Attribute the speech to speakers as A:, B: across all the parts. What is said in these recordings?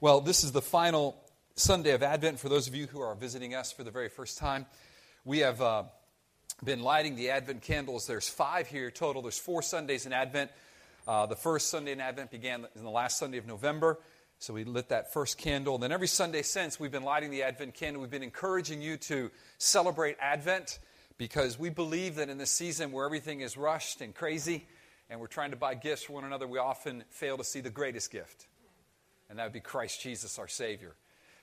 A: Well, this is the final Sunday of Advent for those of you who are visiting us for the very first time. We have uh, been lighting the Advent candles. There's five here total. There's four Sundays in Advent. Uh, the first Sunday in Advent began in the last Sunday of November. So we lit that first candle. And then every Sunday since, we've been lighting the Advent candle. We've been encouraging you to celebrate Advent because we believe that in this season where everything is rushed and crazy and we're trying to buy gifts for one another, we often fail to see the greatest gift. And that would be Christ Jesus, our Savior.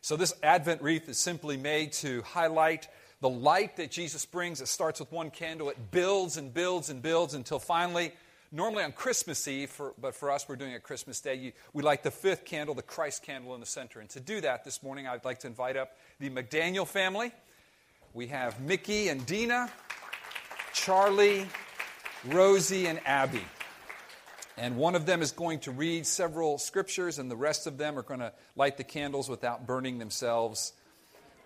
A: So this Advent wreath is simply made to highlight the light that Jesus brings. It starts with one candle, it builds and builds and builds until finally normally on Christmas Eve, for, but for us, we're doing it Christmas Day. You, we light the fifth candle, the Christ candle in the center. And to do that this morning, I'd like to invite up the McDaniel family. We have Mickey and Dina, Charlie, Rosie, and Abby. And one of them is going to read several scriptures, and the rest of them are going to light the candles without burning themselves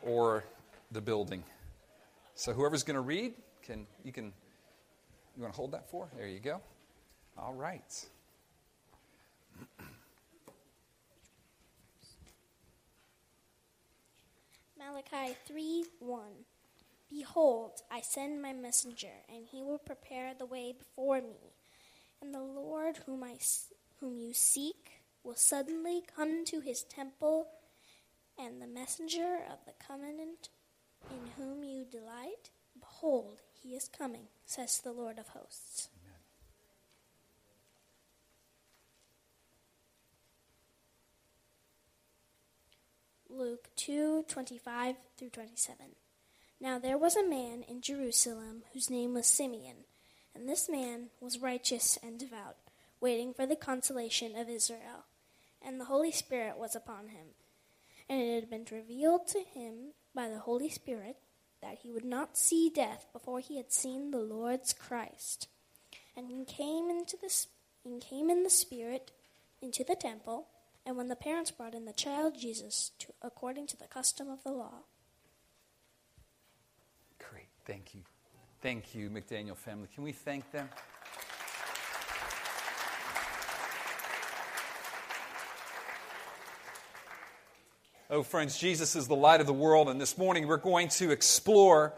A: or the building. So whoever's going to read, can you can you want to hold that for? There you go. All right.
B: Malachi 3 1. Behold, I send my messenger, and he will prepare the way before me. And the Lord whom, I, whom you seek will suddenly come to his temple, and the messenger of the covenant in whom you delight, behold, he is coming, says the Lord of hosts. Luke 2:25 through 27. Now there was a man in Jerusalem whose name was Simeon, and this man was righteous and devout, waiting for the consolation of Israel. And the Holy Spirit was upon him. And it had been revealed to him by the Holy Spirit that he would not see death before he had seen the Lord's Christ. And he came into the and came in the Spirit into the temple and when the parents brought in the child Jesus to, according to the custom of the law.
A: Great. Thank you. Thank you, McDaniel family. Can we thank them? Oh, friends, Jesus is the light of the world, and this morning we're going to explore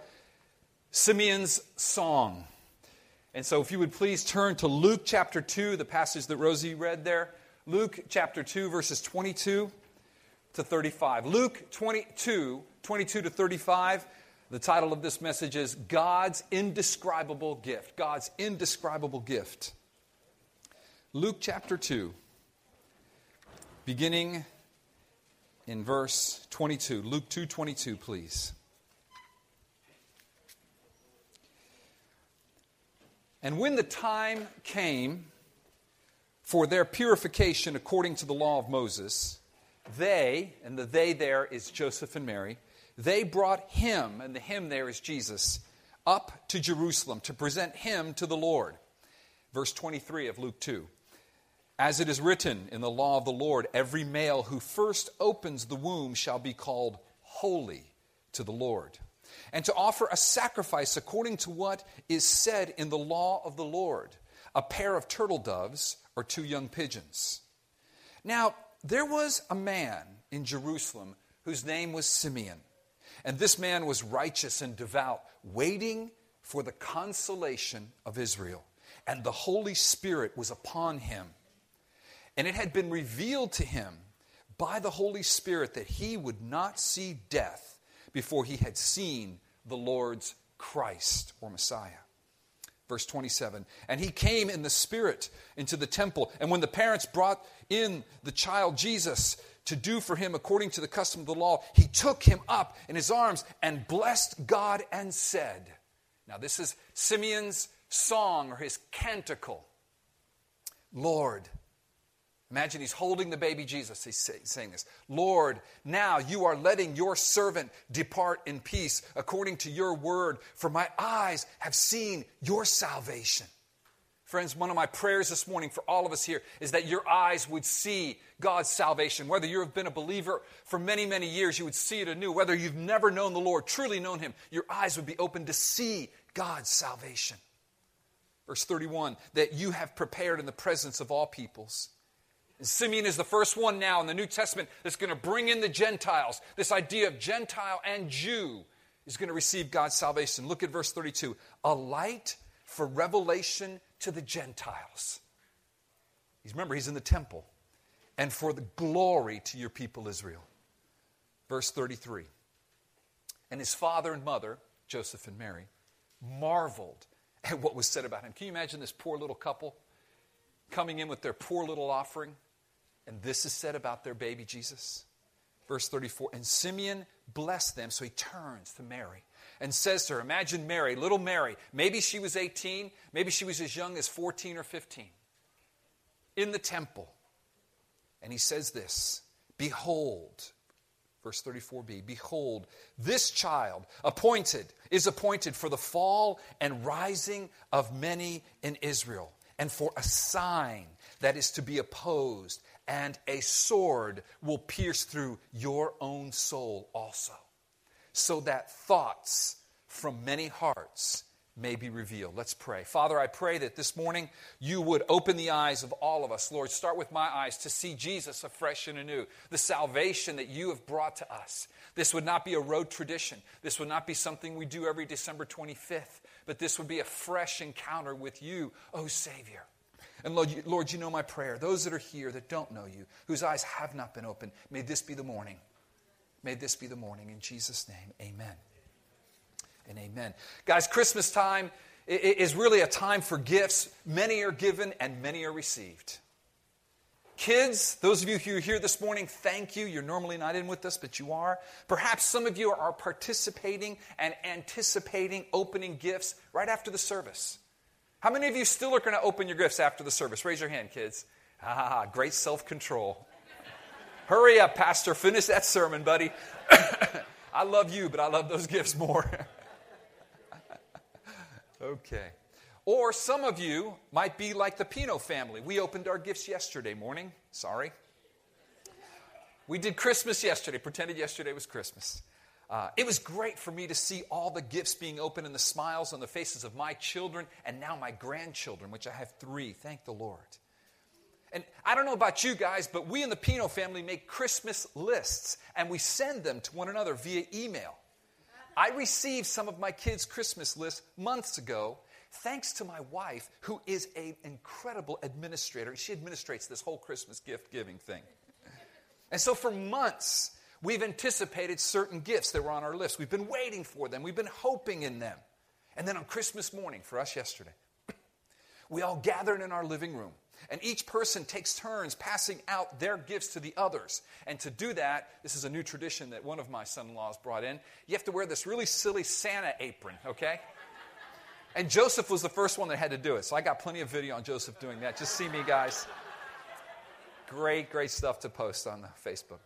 A: Simeon's song. And so, if you would please turn to Luke chapter 2, the passage that Rosie read there. Luke chapter 2, verses 22 to 35. Luke 22, 22 to 35. The title of this message is God's Indescribable Gift. God's Indescribable Gift. Luke chapter 2, beginning in verse 22. Luke 2 22, please. And when the time came, for their purification according to the law of Moses, they, and the they there is Joseph and Mary, they brought him, and the him there is Jesus, up to Jerusalem to present him to the Lord. Verse 23 of Luke 2. As it is written in the law of the Lord, every male who first opens the womb shall be called holy to the Lord. And to offer a sacrifice according to what is said in the law of the Lord a pair of turtle doves or two young pigeons. Now, there was a man in Jerusalem whose name was Simeon. And this man was righteous and devout, waiting for the consolation of Israel. And the Holy Spirit was upon him. And it had been revealed to him by the Holy Spirit that he would not see death before he had seen the Lord's Christ or Messiah. Verse 27 And he came in the Spirit into the temple. And when the parents brought in the child Jesus to do for him according to the custom of the law, he took him up in his arms and blessed God and said, Now, this is Simeon's song or his canticle Lord, Imagine he's holding the baby Jesus. He's saying this Lord, now you are letting your servant depart in peace according to your word, for my eyes have seen your salvation. Friends, one of my prayers this morning for all of us here is that your eyes would see God's salvation. Whether you have been a believer for many, many years, you would see it anew. Whether you've never known the Lord, truly known Him, your eyes would be open to see God's salvation. Verse 31 that you have prepared in the presence of all peoples And Simeon is the first one now in the New Testament that's going to bring in the Gentiles. This idea of Gentile and Jew is going to receive God's salvation. Look at verse 32 a light for revelation to the Gentiles. He's, remember, he's in the temple. And for the glory to your people Israel. Verse 33. And his father and mother, Joseph and Mary, marveled at what was said about him. Can you imagine this poor little couple coming in with their poor little offering? And this is said about their baby Jesus. Verse 34 And Simeon blessed them, so he turns to Mary and says to her, Imagine Mary, little Mary, maybe she was 18, maybe she was as young as 14 or 15, in the temple. And he says this Behold, verse 34b, behold, this child appointed is appointed for the fall and rising of many in Israel, and for a sign that is to be opposed, and a sword will pierce through your own soul also, so that thoughts from many hearts may be revealed. Let's pray. Father, I pray that this morning you would open the eyes of all of us. Lord, start with my eyes to see Jesus afresh and anew, the salvation that you have brought to us. This would not be a road tradition. This would not be something we do every December 25th, but this would be a fresh encounter with you, oh Savior. And Lord you, Lord, you know my prayer. Those that are here that don't know you, whose eyes have not been opened, may this be the morning. May this be the morning. In Jesus' name, amen and amen. Guys, Christmas time is really a time for gifts. Many are given and many are received. Kids, those of you who are here this morning, thank you. You're normally not in with us, but you are. Perhaps some of you are participating and anticipating opening gifts right after the service. How many of you still are going to open your gifts after the service? Raise your hand, kids. Ah, great self control. Hurry up, Pastor. Finish that sermon, buddy. I love you, but I love those gifts more. Okay. Or some of you might be like the Pino family. We opened our gifts yesterday morning. Sorry. We did Christmas yesterday, pretended yesterday was Christmas. Uh, it was great for me to see all the gifts being opened and the smiles on the faces of my children and now my grandchildren, which I have three. Thank the Lord. And I don't know about you guys, but we in the Pino family make Christmas lists and we send them to one another via email. I received some of my kids' Christmas lists months ago, thanks to my wife, who is an incredible administrator. She administrates this whole Christmas gift giving thing. And so for months, we've anticipated certain gifts that were on our list. We've been waiting for them, we've been hoping in them. And then on Christmas morning, for us yesterday, we all gathered in our living room and each person takes turns passing out their gifts to the others. And to do that, this is a new tradition that one of my son in laws brought in. You have to wear this really silly Santa apron, okay? And Joseph was the first one that had to do it. So I got plenty of video on Joseph doing that. Just see me, guys. Great, great stuff to post on the Facebook.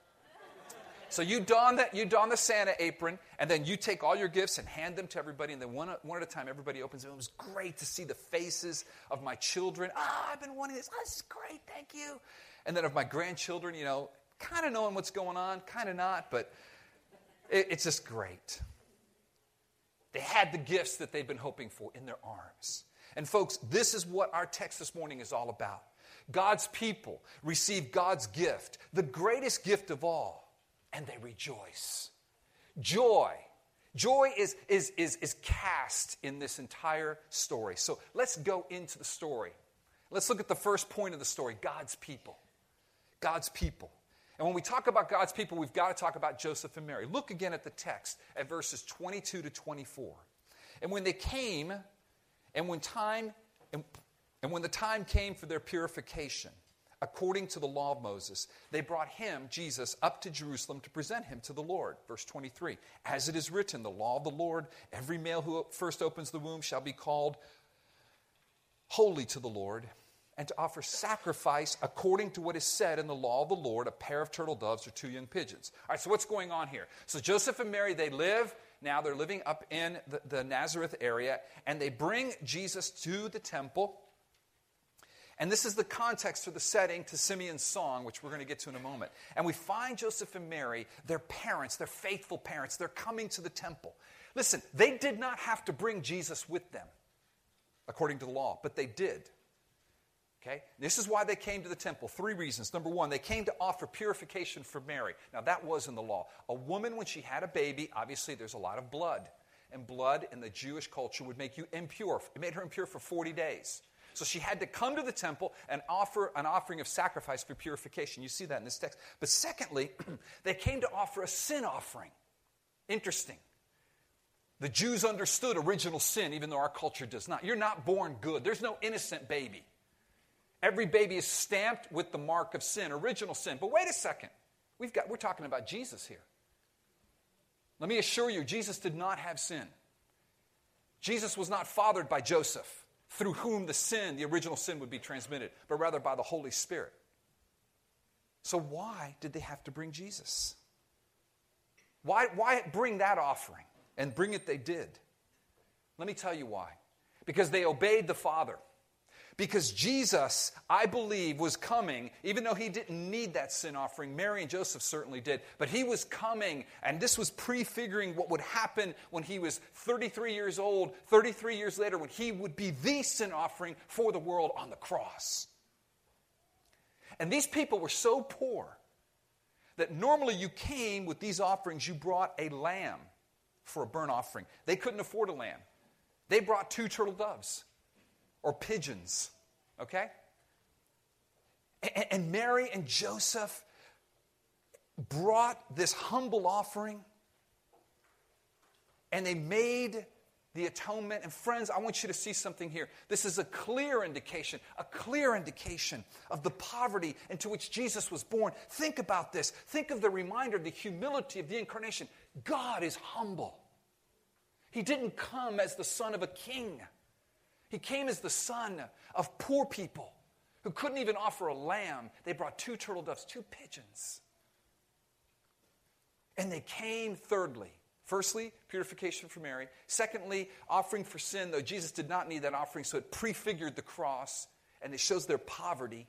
A: So you don, that, you don the Santa apron, and then you take all your gifts and hand them to everybody, and then one, one at a time, everybody opens them. It was great to see the faces of my children. Ah, oh, I've been wanting this. Oh, this is great. Thank you. And then of my grandchildren, you know, kind of knowing what's going on, kind of not, but it, it's just great. They had the gifts that they've been hoping for in their arms. And folks, this is what our text this morning is all about. God's people receive God's gift, the greatest gift of all and they rejoice. Joy. Joy is, is, is, is cast in this entire story. So let's go into the story. Let's look at the first point of the story God's people. God's people. And when we talk about God's people, we've got to talk about Joseph and Mary. Look again at the text at verses 22 to 24. And when they came, and when time, and, and when the time came for their purification, according to the law of Moses, they brought him, Jesus, up to Jerusalem to present him to the Lord. Verse 23 As it is written, the law of the Lord, every male who first opens the womb shall be called holy to the Lord, and to offer sacrifice according to what is said in the law of the Lord a pair of turtle doves or two young pigeons. All right, so what's going on here? So Joseph and Mary, they live. Now they're living up in the, the Nazareth area, and they bring Jesus to the temple and this is the context or the setting to Simeon's song, which we're going to get to in a moment. And we find Joseph and Mary, their parents, their faithful parents, they're coming to the temple. Listen, they did not have to bring Jesus with them, according to the law, but they did. Okay? This is why they came to the temple. Three reasons. Number one, they came to offer purification for Mary. Now, that was in the law. A woman, when she had a baby, obviously there's a lot of blood. And blood in the Jewish culture would make you impure. It made her impure for 40 days. So she had to come to the temple and offer an offering of sacrifice for purification. You see that in this text. But secondly, they came to offer a sin offering. Interesting. The Jews understood original sin, even though our culture does not. You're not born good, there's no innocent baby. Every baby is stamped with the mark of sin, original sin. But wait a second. We've got, we're talking about Jesus here. Let me assure you, Jesus did not have sin. Jesus was not fathered by Joseph, through whom the sin, the original sin, would be transmitted, but rather by the Holy Spirit. So, why did they have to bring Jesus? Why, why bring that offering? And bring it they did. Let me tell you why. Because they obeyed the Father. Because Jesus, I believe, was coming, even though he didn't need that sin offering. Mary and Joseph certainly did. But he was coming, and this was prefiguring what would happen when he was 33 years old, 33 years later, when he would be the sin offering for the world on the cross. And these people were so poor that normally you came with these offerings, you brought a lamb for a burnt offering. They couldn't afford a lamb. They brought two turtle doves or pigeons, okay? And Mary and Joseph brought this humble offering and they made the atonement. And friends, I want you to see something here. This is a clear indication, a clear indication of the poverty into which Jesus was born. Think about this. Think of the reminder, of the humility of the incarnation. God is humble. He didn't come as the son of a king. He came as the son of poor people who couldn't even offer a lamb. They brought two turtle doves, two pigeons. And they came, thirdly, firstly, purification for Mary. Secondly, offering for sin, though Jesus did not need that offering, so it prefigured the cross and it shows their poverty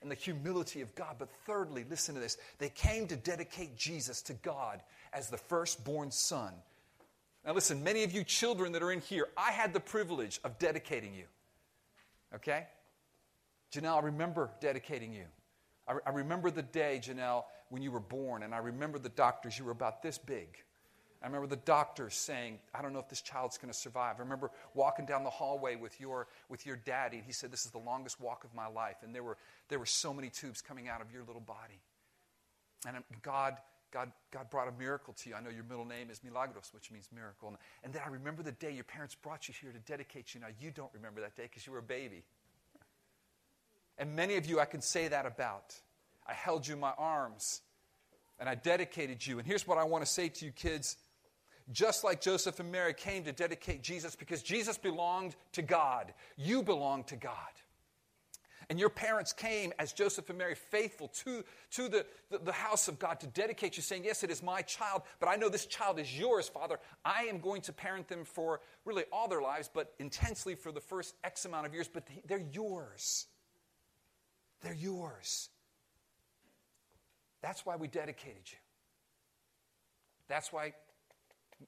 A: and the humility of God. But thirdly, listen to this they came to dedicate Jesus to God as the firstborn son now, listen, many of you children that are in here, I had the privilege of dedicating you. Okay? Janelle, I remember dedicating you. I, I, remember the day, Janelle, when you were born, and I remember the doctors, you were about this big. I remember the doctors saying, I don't know if this child's going to survive. I remember walking down the hallway with your, with your daddy, and he said, This is the longest walk of my life. And there were, there were so many tubes coming out of your little body. And God God, God brought a miracle to you. I know your middle name is Milagros, which means miracle. And then I remember the day your parents brought you here to dedicate you. Now, you don't remember that day because you were a baby. And many of you I can say that about. I held you in my arms and I dedicated you. And here's what I want to say to you, kids. Just like Joseph and Mary came to dedicate Jesus because Jesus belonged to God, you belong to God. And your parents came as Joseph and Mary, faithful to, to the, the, the, house of God to dedicate you, saying, Yes, it is my child, but I know this child is yours, Father. I am going to parent them for really all their lives, but intensely for the first X amount of years, but they're yours. They're yours. That's why we dedicated you. That's why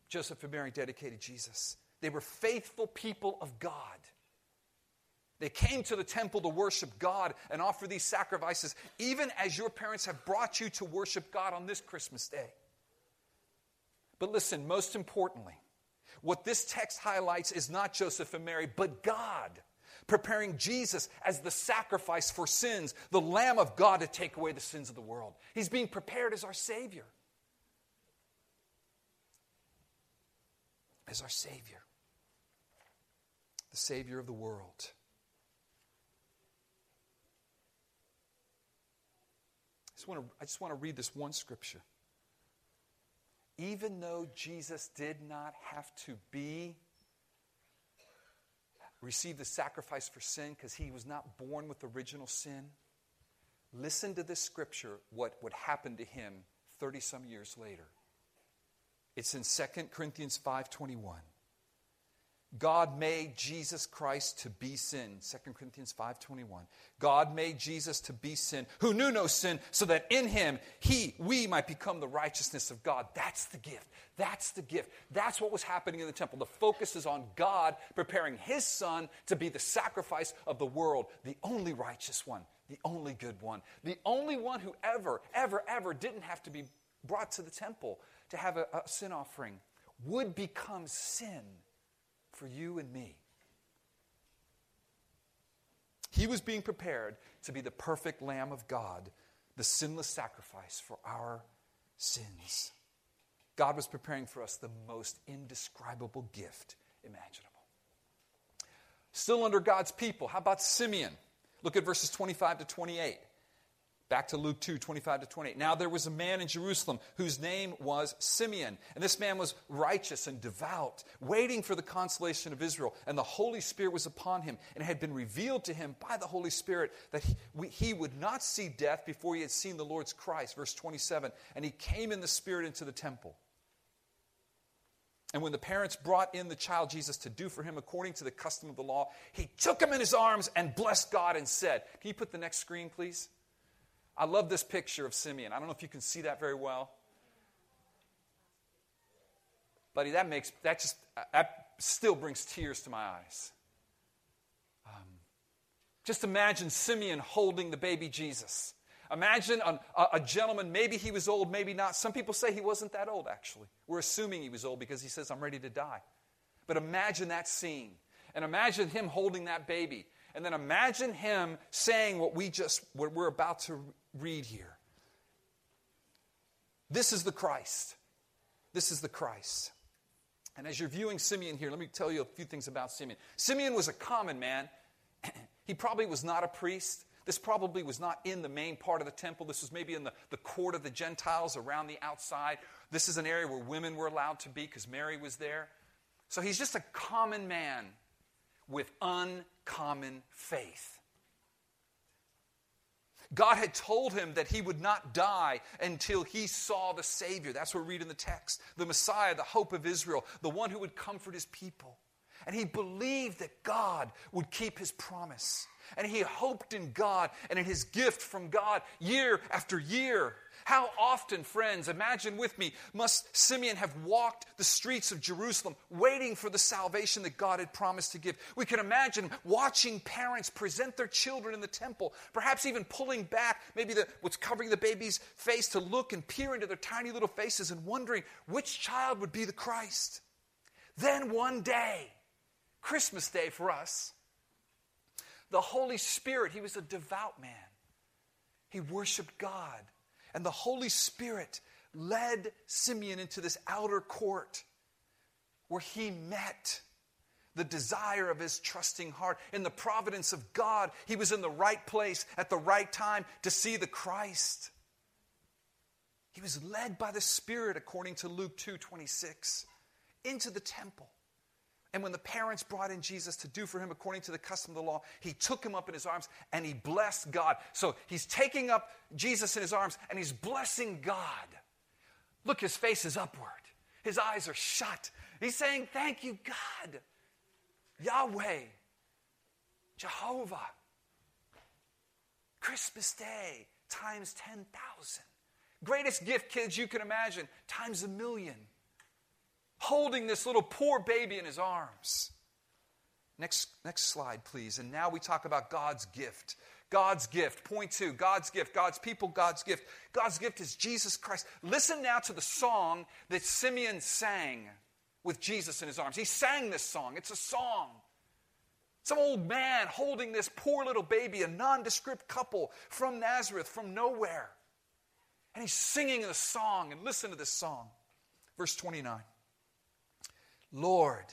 A: Joseph and Mary dedicated Jesus. They were faithful people of God. They came to the temple to worship God and offer these sacrifices, even as your parents have brought you to worship God on this Christmas day. But listen, most importantly, what this text highlights is not Joseph and Mary, but God preparing Jesus as the sacrifice for sins, the Lamb of God to take away the sins of the world. He's being prepared as our Savior. As our Savior, the Savior of the world. Just want to, I just want to read this one scripture. Even though Jesus did not have to be receive the sacrifice for sin because he was not born with original sin. Listen to this scripture, what would happen to him 30 some years later. It's in 2 Corinthians 5:21. God made Jesus Christ to be sin. 2 Corinthians 5:21. God made Jesus to be sin, who knew no sin, so that in him he we might become the righteousness of God. That's the gift. That's the gift. That's what was happening in the temple. The focus is on God preparing his son to be the sacrifice of the world, the only righteous one, the only good one, the only one who ever ever ever didn't have to be brought to the temple to have a, a sin offering would become sin for you and me. He was being prepared to be the perfect Lamb of God, the sinless sacrifice for our sins. God was preparing for us the most indescribable gift imaginable. Still under God's people, how about Simeon? Look at verses 25 to 28. Back to Luke 2, 25 to 28. Now there was a man in Jerusalem whose name was Simeon. And this man was righteous and devout, waiting for the consolation of Israel. And the Holy Spirit was upon him. And it had been revealed to him by the Holy Spirit that he, he would not see death before he had seen the Lord's Christ. Verse 27. And he came in the Spirit into the temple. And when the parents brought in the child Jesus to do for him according to the custom of the law, he took him in his arms and blessed God and said, Can you put the next screen, please? I love this picture of Simeon. I don't know if you can see that very well. Buddy, that makes, that just, that still brings tears to my eyes. Um, just imagine Simeon holding the baby Jesus. Imagine a, a, gentleman, maybe he was old, maybe not. Some people say he wasn't that old, actually. We're assuming he was old because he says, I'm ready to die. But imagine that scene. And imagine him holding that baby. And then imagine him saying what we just, what we're about to read here. This is the Christ. This is the Christ. And as you're viewing Simeon here, let me tell you a few things about Simeon. Simeon was a common man. he probably was not a priest. This probably was not in the main part of the temple. This was maybe in the, the court of the Gentiles around the outside. This is an area where women were allowed to be because Mary was there. So he's just a common man with uncommon faith. God had told him that he would not die until he saw the Savior. That's what we read in the text the Messiah, the hope of Israel, the one who would comfort his people. And he believed that God would keep his promise. And he hoped in God and in his gift from God year after year. How often, friends, imagine with me, must Simeon have walked the streets of Jerusalem waiting for the salvation that God had promised to give? We can imagine watching parents present their children in the temple, perhaps even pulling back maybe the, what's covering the baby's face to look and peer into their tiny little faces and wondering which child would be the Christ. Then one day, Christmas Day for us, the Holy Spirit, he was a devout man. He worshiped God. And the Holy Spirit led Simeon into this outer court where he met the desire of his trusting heart. In the providence of God, he was in the right place at the right time to see the Christ. He was led by the Spirit, according to Luke 2 26, into the temple. And when the parents brought in Jesus to do for him according to the custom of the law, he took him up in his arms and he blessed God. So he's taking up Jesus in his arms and he's blessing God. Look, his face is upward, his eyes are shut. He's saying, Thank you, God, Yahweh, Jehovah. Christmas Day times 10,000. Greatest gift, kids, you can imagine, times a million holding this little poor baby in his arms. Next, next slide, please. And now we talk about God's gift. God's gift. Point two God's gift. God's people, God's gift. God's gift is Jesus Christ. Listen now to the song that Simeon sang with Jesus in his arms. He sang this song. It's a song. Some old man holding this poor little baby, a nondescript couple from Nazareth, from nowhere. And he's singing a song. And listen to this song. Verse 29. Lord,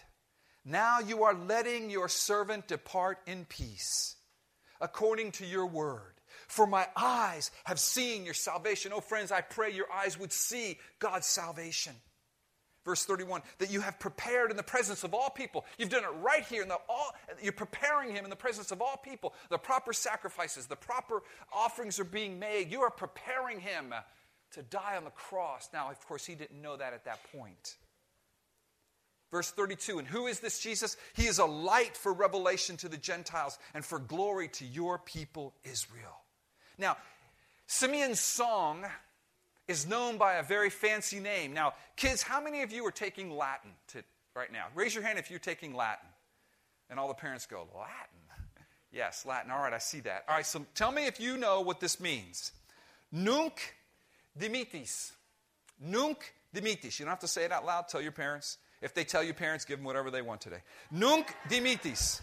A: now you are letting your servant depart in peace, according to your word. For my eyes have seen your salvation. Oh, friends, I pray your eyes would see God's salvation. Verse 31 that you have prepared in the presence of all people. You've done it right here. In the, all, you're preparing him in the presence of all people. The proper sacrifices, the proper offerings are being made. You are preparing him to die on the cross. Now, of course, he didn't know that at that point. Verse 32 And who is this Jesus? He is a light for revelation to the Gentiles and for glory to your people Israel. Now, Simeon's song is known by a very fancy name. Now, kids, how many of you are taking Latin to, right now? Raise your hand if you're taking Latin. And all the parents go, Latin? Yes, Latin. All right, I see that. All right, so tell me if you know what this means. Nunc dimittis. Nunc dimittis. You don't have to say it out loud. Tell your parents. If they tell you parents, give them whatever they want today. Nunc dimittis.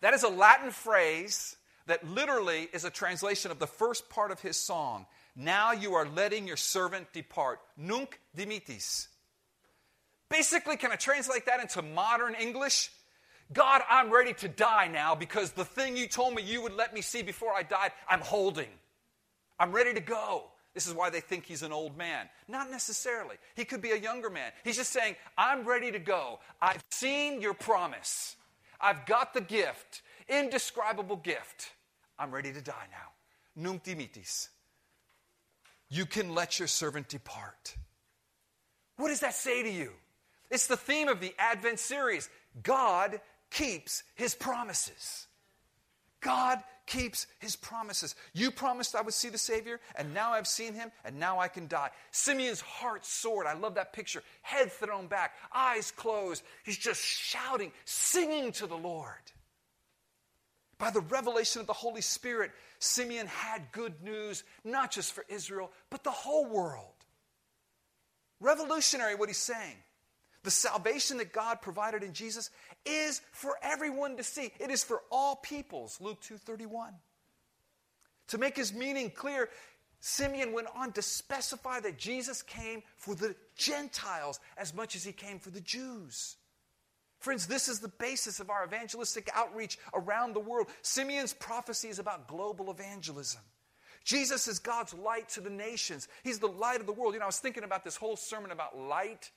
A: That is a Latin phrase that literally is a translation of the first part of his song. Now you are letting your servant depart. Nunc dimittis. Basically, can I translate that into modern English? God, I'm ready to die now because the thing you told me you would let me see before I died, I'm holding. I'm ready to go. This is why they think he's an old man. Not necessarily. He could be a younger man. He's just saying, I'm ready to go. I've seen your promise. I've got the gift, indescribable gift. I'm ready to die now. Nunc dimittis. You can let your servant depart. What does that say to you? It's the theme of the Advent series. God keeps his promises. God keeps his promises. You promised I would see the Savior, and now I've seen him, and now I can die. Simeon's heart soared. I love that picture. Head thrown back, eyes closed. He's just shouting, singing to the Lord. By the revelation of the Holy Spirit, Simeon had good news, not just for Israel, but the whole world. Revolutionary, what he's saying. The salvation that God provided in Jesus is for everyone to see. It is for all peoples, Luke 2:31. To make his meaning clear, Simeon went on to specify that Jesus came for the Gentiles as much as he came for the Jews. Friends, this is the basis of our evangelistic outreach around the world. Simeon's prophecy is about global evangelism. Jesus is God's light to the nations. He's the light of the world. You know, I was thinking about this whole sermon about light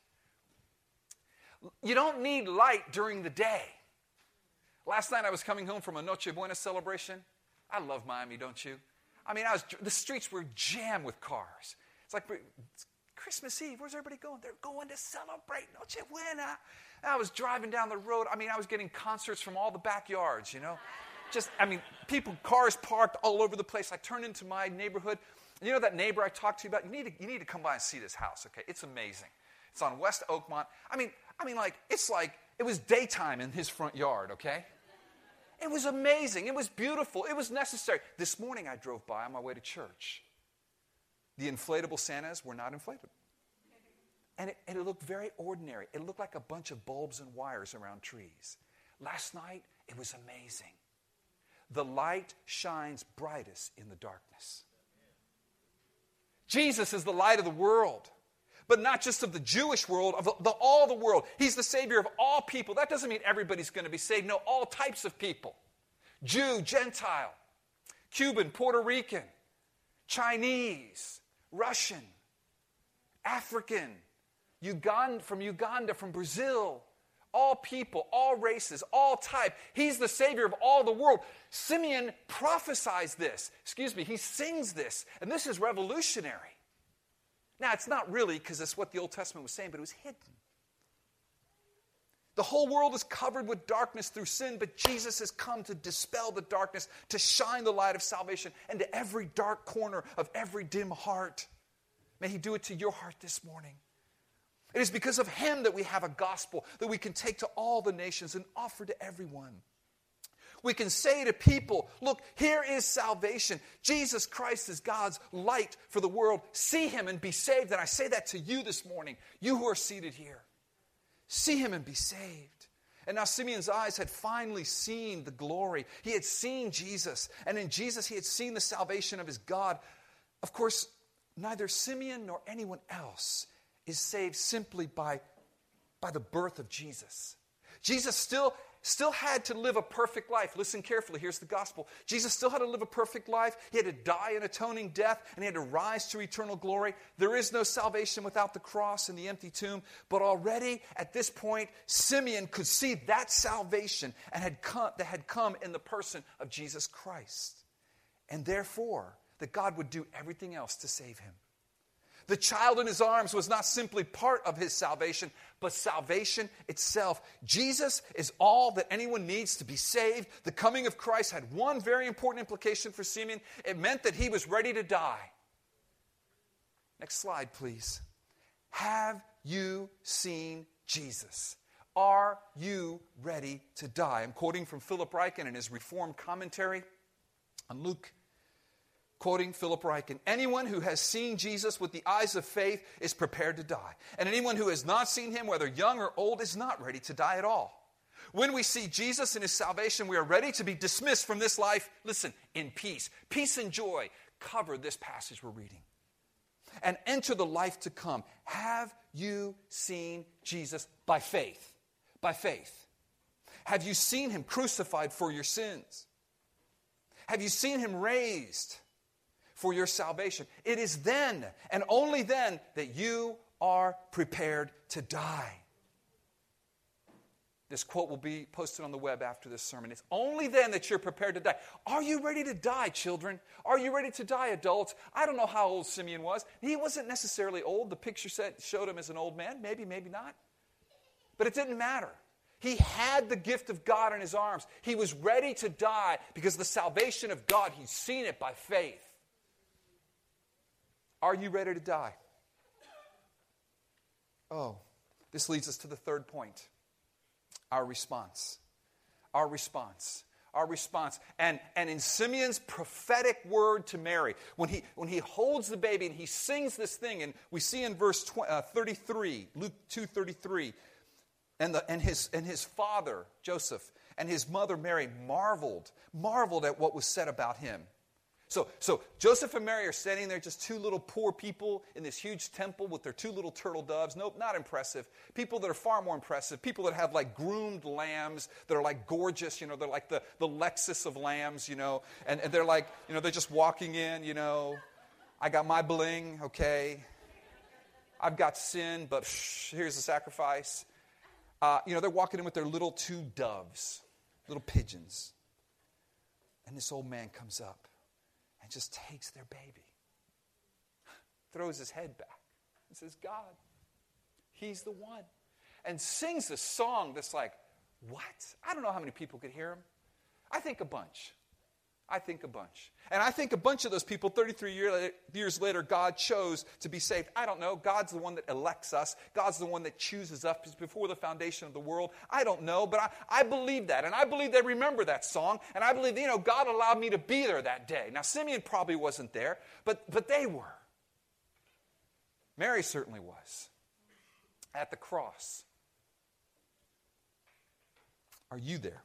A: you don't need light during the day. Last night I was coming home from a Noche Buena celebration. I love Miami, don't you? I mean, I was, the streets were jammed with cars. It's like it's Christmas Eve. Where's everybody going? They're going to celebrate Noche Buena. And I was driving down the road. I mean, I was getting concerts from all the backyards, you know? Just, I mean, people, cars parked all over the place. I turned into my neighborhood. You know that neighbor I talked to you about? You need to, you need to come by and see this house, okay? It's amazing. It's on West Oakmont. I mean, I mean, like, it's like it was daytime in his front yard, okay? It was amazing. It was beautiful. It was necessary. This morning I drove by on my way to church. The inflatable Santas were not inflatable. And it, and it, looked very ordinary. It looked like a bunch of bulbs and wires around trees. Last night, it was amazing. The light shines brightest in the darkness. Jesus is the light of the world but not just of the Jewish world, of the, all the world. He's the Savior of all people. That doesn't mean everybody's going to be saved. No, all types of people Jew, Gentile, Cuban, Puerto Rican, Chinese, Russian, African, Uganda, from Uganda, from Brazil, all people, all races, all type. He's the Savior of all the world. Simeon prophesies this. Excuse me, he sings this, and this is revolutionary. Now, it's not really because it's what the Old Testament was saying, but it was hidden. The whole world is covered with darkness through sin, but Jesus has come to dispel the darkness, to shine the light of salvation into every dark corner of every dim heart. May He do it to your heart this morning. It is because of Him that we have a gospel that we can take to all the nations and offer to everyone. We can say to people, look, here is salvation. Jesus Christ is God's light for the world. See him and be saved. And I say that to you this morning, you who are seated here. See him and be saved. And now Simeon's eyes had finally seen the glory. He had seen Jesus. And in Jesus, he had seen the salvation of his God. Of course, neither Simeon nor anyone else is saved simply by, by the birth of Jesus. Jesus still still had to live a perfect life. Listen carefully, here's the gospel. Jesus still had to live a perfect life. He had to die an atoning death, and he had to rise to eternal glory. There is no salvation without the cross and the empty tomb. But already at this point, Simeon could see that salvation and had come, that had come in the person of Jesus Christ. And therefore, that God would do everything else to save him. The child in his arms was not simply part of his salvation, but salvation itself. Jesus is all that anyone needs to be saved. The coming of Christ had one very important implication for Simeon it meant that he was ready to die. Next slide, please. Have you seen Jesus? Are you ready to die? I'm quoting from Philip Ryken in his Reformed commentary on Luke quoting Philip Ryken, anyone who has seen Jesus with the eyes of faith is prepared to die. And anyone who has not seen him, whether young or old, is not ready to die at all. When we see Jesus and his salvation, we are ready to be dismissed from this life, listen, in peace. Peace and joy cover this passage we're reading. And enter the life to come. Have you seen Jesus by faith? By faith. Have you seen him crucified for your sins? Have you seen him raised? For your salvation. It is then and only then that you are prepared to die. This quote will be posted on the web after this sermon. It's only then that you're prepared to die. Are you ready to die, children? Are you ready to die, adults? I don't know how old Simeon was. He wasn't necessarily old. The picture set, showed him as an old man. Maybe, maybe not. But it didn't matter. He had the gift of God in his arms. He was ready to die because the salvation of God, he's seen it by faith. Are you ready to die? Oh, this leads us to the third point our response. Our response. Our response. And, and in Simeon's prophetic word to Mary, when he, when he holds the baby and he sings this thing, and we see in verse 20, uh, 33, Luke 2 33, and, the, and, his, and his father, Joseph, and his mother, Mary, marveled, marveled at what was said about him. So, so Joseph and Mary are standing there, just two little poor people in this huge temple with their two little turtle doves. Nope, not impressive. People that are far more impressive. People that have like groomed lambs that are like gorgeous, you know, they're like the, the Lexus of lambs, you know, and, and they're like, you know, they're just walking in, you know, I got my bling, okay. I've got sin, but here's the sacrifice. Uh, you know, they're walking in with their little two doves, little pigeons. And this old man comes up and just takes their baby, throws his head back, and says, God, He's the one. And sings a song that's like, what? I don't know how many people could hear him. I think a bunch. I think a bunch. And I think a bunch of those people, 33 year, years later, God chose to be saved. I don't know. God's the one that elects us, God's the one that chooses us before the foundation of the world. I don't know, but I, I believe that. And I believe they remember that song. And I believe, you know, God allowed me to be there that day. Now, Simeon probably wasn't there, but, but they were. Mary certainly was at the cross. Are you there?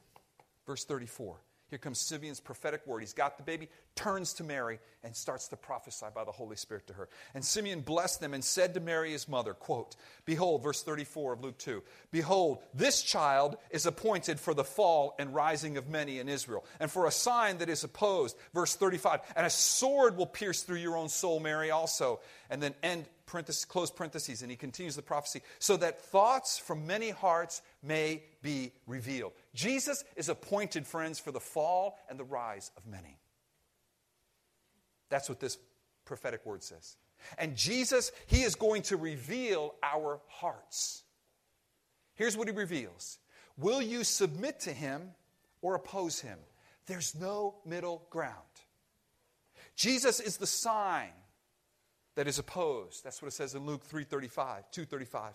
A: Verse 34. Here comes Simeon's prophetic word. He's got the baby, turns to Mary, and starts to prophesy by the Holy Spirit to her. And Simeon blessed them and said to Mary, his mother, quote, Behold, verse 34 of Luke 2, Behold, this child is appointed for the fall and rising of many in Israel, and for a sign that is opposed. Verse 35, And a sword will pierce through your own soul, Mary, also. And then end parenthesis, close parentheses, and he continues the prophecy, so that thoughts from many hearts may be revealed. Jesus is appointed, friends, for the fall and the rise of many. That's what this prophetic word says. And Jesus, he is going to reveal our hearts. Here's what he reveals Will you submit to him or oppose him? There's no middle ground. Jesus is the sign that is opposed. That's what it says in Luke 3:35, 235.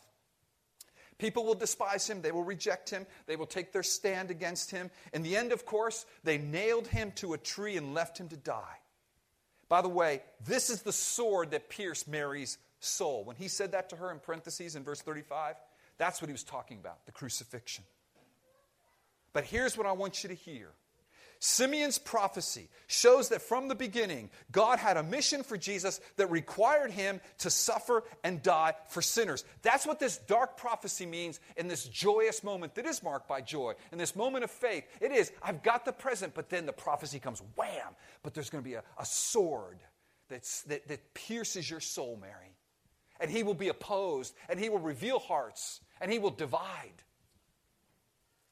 A: People will despise him, they will reject him, they will take their stand against him. In the end, of course, they nailed him to a tree and left him to die. By the way, this is the sword that pierced Mary's soul. When he said that to her in parentheses in verse 35, that's what he was talking about, the crucifixion. But here's what I want you to hear Simeon's prophecy shows that from the beginning, God had a mission for Jesus that required him to suffer and die for sinners. That's what this dark prophecy means in this joyous moment that is marked by joy, in this moment of faith. It is, I've got the present, but then the prophecy comes wham, but there's going to be a, a sword that's, that, that pierces your soul, Mary. And he will be opposed, and he will reveal hearts, and he will divide.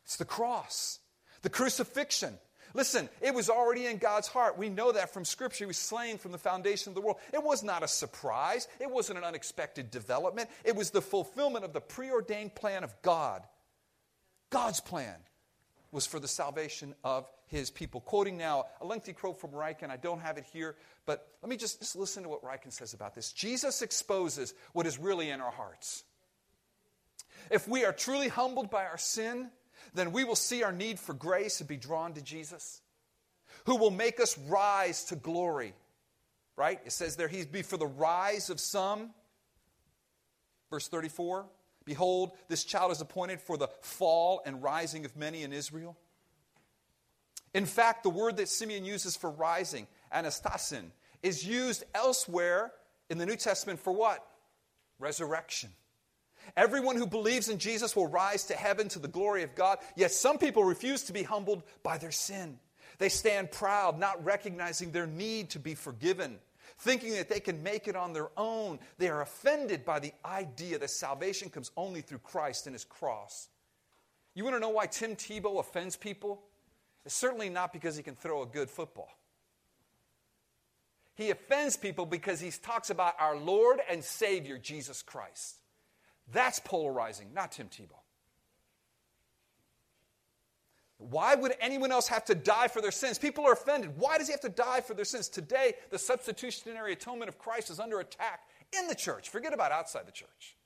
A: It's the cross, the crucifixion Listen, it was already in God's heart. We know that from Scripture. He was slain from the foundation of the world. It was not a surprise, it wasn't an unexpected development. It was the fulfillment of the preordained plan of God. God's plan was for the salvation of his people. Quoting now a lengthy quote from Ryken, I don't have it here, but let me just, just listen to what Ryken says about this. Jesus exposes what is really in our hearts. If we are truly humbled by our sin, then we will see our need for grace and be drawn to Jesus, who will make us rise to glory. Right? It says there, He'd be for the rise of some. Verse 34 Behold, this child is appointed for the fall and rising of many in Israel. In fact, the word that Simeon uses for rising, anastasin, is used elsewhere in the New Testament for what? Resurrection. Everyone who believes in Jesus will rise to heaven to the glory of God. Yet some people refuse to be humbled by their sin. They stand proud, not recognizing their need to be forgiven, thinking that they can make it on their own. They are offended by the idea that salvation comes only through Christ and his cross. You want to know why Tim Tebow offends people? It's certainly not because he can throw a good football. He offends people because he talks about our Lord and Savior, Jesus Christ. That's polarizing, not Tim Tebow. Why would anyone else have to die for their sins? People are offended. Why does he have to die for their sins? Today, the substitutionary atonement of Christ is under attack in the church. Forget about outside the church.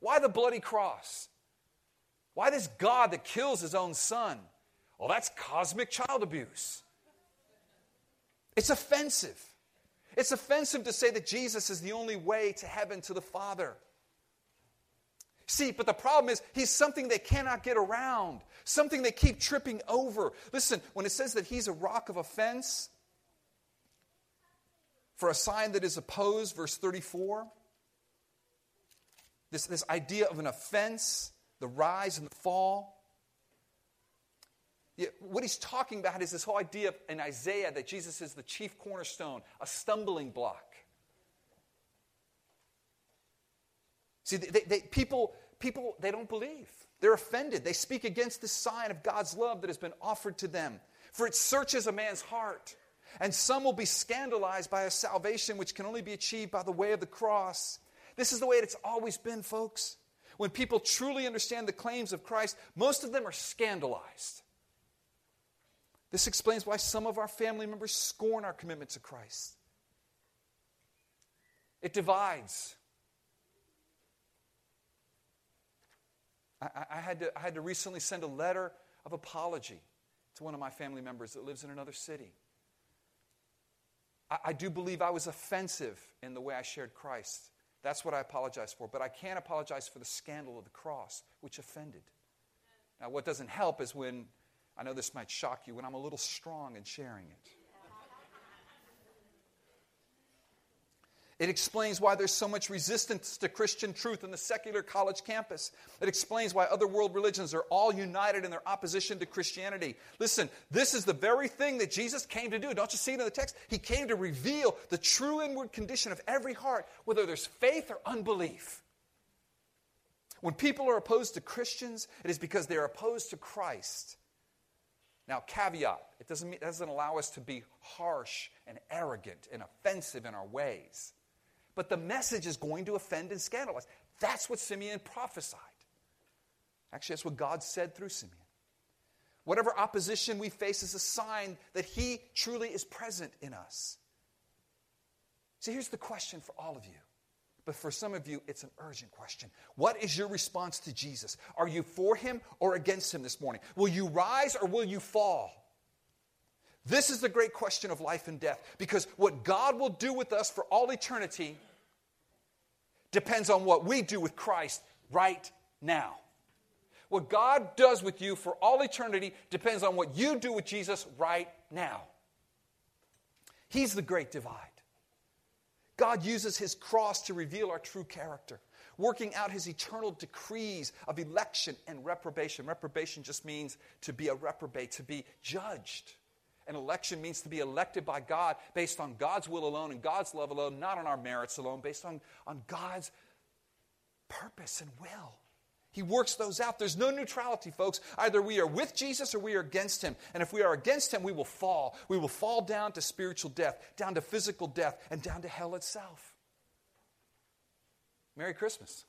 A: Why the bloody cross? Why this God that kills his own son? Well, that's cosmic child abuse. It's offensive. It's offensive to say that Jesus is the only way to heaven to the Father. See, but the problem is he's something they cannot get around, something they keep tripping over. Listen, when it says that he's a rock of offense, for a sign that is opposed, verse 34, this, this idea of an offense, the rise and the fall. What he's talking about is this whole idea in Isaiah that Jesus is the chief cornerstone, a stumbling block. See, they, they, people, people, they don't believe. They're offended. They speak against the sign of God's love that has been offered to them. For it searches a man's heart. And some will be scandalized by a salvation which can only be achieved by the way of the cross. This is the way it's always been, folks. When people truly understand the claims of Christ, most of them are scandalized. This explains why some of our family members scorn our commitment to Christ. It divides. I, I, had to, I had to recently send a letter of apology to one of my family members that lives in another city. I, I do believe I was offensive in the way I shared Christ. That's what I apologize for. But I can't apologize for the scandal of the cross, which offended. Now, what doesn't help is when, I know this might shock you, when I'm a little strong in sharing it. It explains why there's so much resistance to Christian truth in the secular college campus. It explains why other world religions are all united in their opposition to Christianity. Listen, this is the very thing that Jesus came to do. Don't you see it in the text? He came to reveal the true inward condition of every heart, whether there's faith or unbelief. When people are opposed to Christians, it is because they're opposed to Christ. Now, caveat, it doesn't, mean, it doesn't allow us to be harsh and arrogant and offensive in our ways but the message is going to offend and scandalize. That's what Simeon prophesied. Actually, that's what God said through Simeon. Whatever opposition we face is a sign that He truly is present in us. So here's the question for all of you. But for some of you, it's an urgent question. What is your response to Jesus? Are you for him or against him this morning? Will you rise or will you fall? This is the great question of life and death because what God will do with us for all eternity depends on what we do with Christ right now. What God does with you for all eternity depends on what you do with Jesus right now. He's the great divide. God uses his cross to reveal our true character, working out his eternal decrees of election and reprobation. Reprobation just means to be a reprobate, to be judged. An election means to be elected by God based on God's will alone and God's love alone, not on our merits alone, based on, on God's purpose and will. He works those out. There's no neutrality, folks. Either we are with Jesus or we are against him. And if we are against him, we will fall. We will fall down to spiritual death, down to physical death, and down to hell itself. Merry Christmas.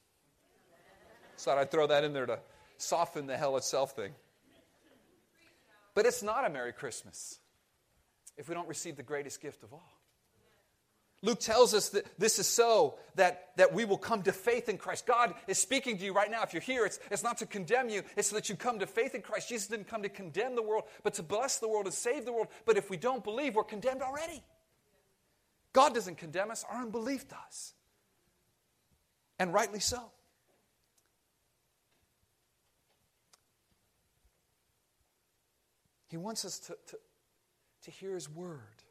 A: Thought I'd throw that in there to soften the hell itself thing. But it's not a Merry Christmas if we don't receive the greatest gift of all. Luke tells us that this is so that, that we will come to faith in Christ. God is speaking to you right now. If you're here, it's, it's not to condemn you, it's so that you come to faith in Christ. Jesus didn't come to condemn the world, but to bless the world and save the world. But if we don't believe, we're condemned already. God doesn't condemn us, our unbelief does. And rightly so. He wants us to, to, to hear His word.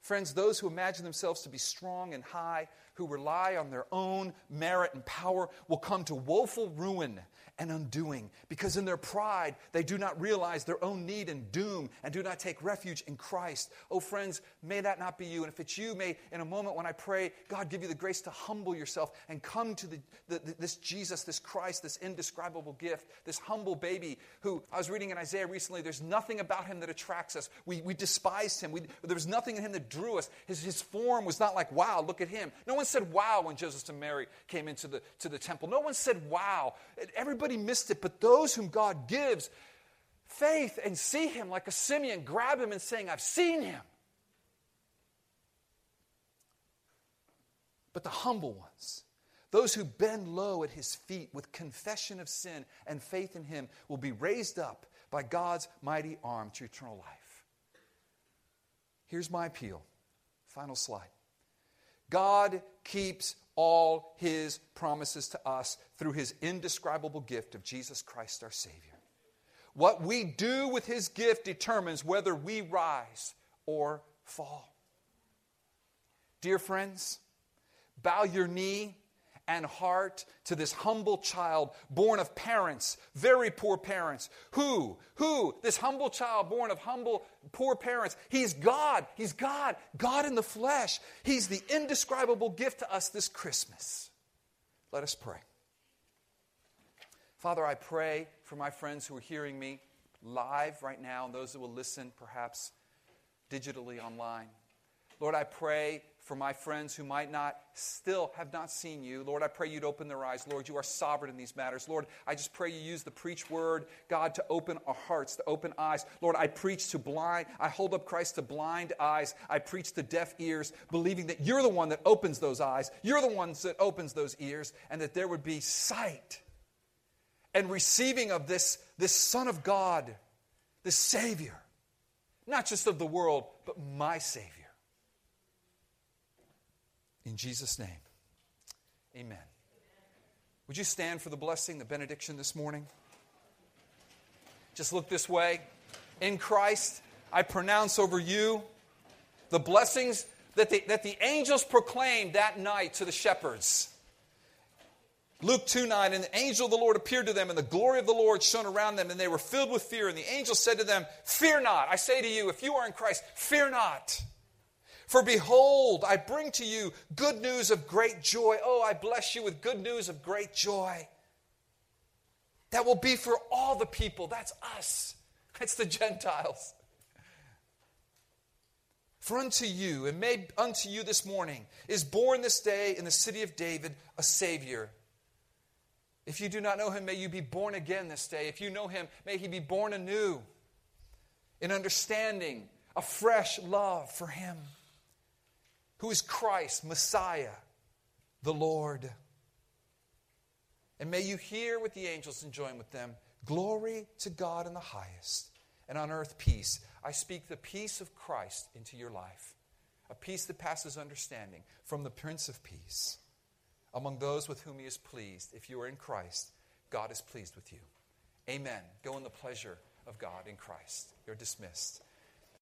A: Friends, those who imagine themselves to be strong and high, who rely on their own merit and power, will come to woeful ruin and undoing because in their pride they do not realize their own need and doom and do not take refuge in Christ. Oh, friends, may that not be you. And if it's you, may in a moment when I pray, God give you the grace to humble yourself and come to the, the, the, this Jesus, this Christ, this indescribable gift, this humble baby who I was reading in Isaiah recently. There's nothing about him that attracts us. We, we despised him. We, there was nothing in him that drew us. His, his form was not like, wow, look at him. No one said wow when Joseph and Mary came into the, to the temple. No one said wow. Everybody missed it, but those whom God gives faith and see him like a Simeon, grab him and saying, I've seen him. But the humble ones, those who bend low at his feet with confession of sin and faith in him, will be raised up by God's mighty arm to eternal life. Here's my appeal. Final slide. God keeps all his promises to us through his indescribable gift of Jesus Christ our Savior. What we do with his gift determines whether we rise or fall. Dear friends, bow your knee and heart to this humble child born of parents, very poor parents. Who? Who? This humble child born of humble, poor parents. He's God. He's God. God in the flesh. He's the indescribable gift to us this Christmas. Let us pray. Father, I pray for my friends who are hearing me live right now and those that will listen perhaps digitally online. Lord, I pray for my friends who might not still have not seen you. Lord, I pray you'd open their eyes. Lord, you are sovereign in these matters. Lord, I just pray you use the preach word, God, to open our hearts, to open eyes. Lord, I preach to blind, I hold up Christ to blind eyes. I preach to deaf ears, believing that you're the one that opens those eyes, you're the one that opens those ears, and that there would be sight and receiving of this, this Son of God, this Savior, not just of the world, but my Savior. In Jesus' name, amen. Would you stand for the blessing, the benediction this morning? Just look this way. In Christ, I pronounce over you the blessings that the, that the angels proclaimed that night to the shepherds. Luke 2 9, and the angel of the Lord appeared to them, and the glory of the Lord shone around them, and they were filled with fear. And the angel said to them, Fear not. I say to you, if you are in Christ, fear not. For behold, I bring to you good news of great joy. Oh, I bless you with good news of great joy. That will be for all the people. That's us, that's the Gentiles. For unto you, and may unto you this morning, is born this day in the city of David a Savior. If you do not know him, may you be born again this day. If you know him, may he be born anew in understanding, a fresh love for him who is Christ, Messiah, the Lord. And may you hear with the angels and join with them glory to God in the highest, and on earth peace. I speak the peace of Christ into your life, a peace that passes understanding from the Prince of Peace. Among those with whom he is pleased, if you are in Christ, God is pleased with you. Amen. Go in the pleasure of God in Christ. You're dismissed.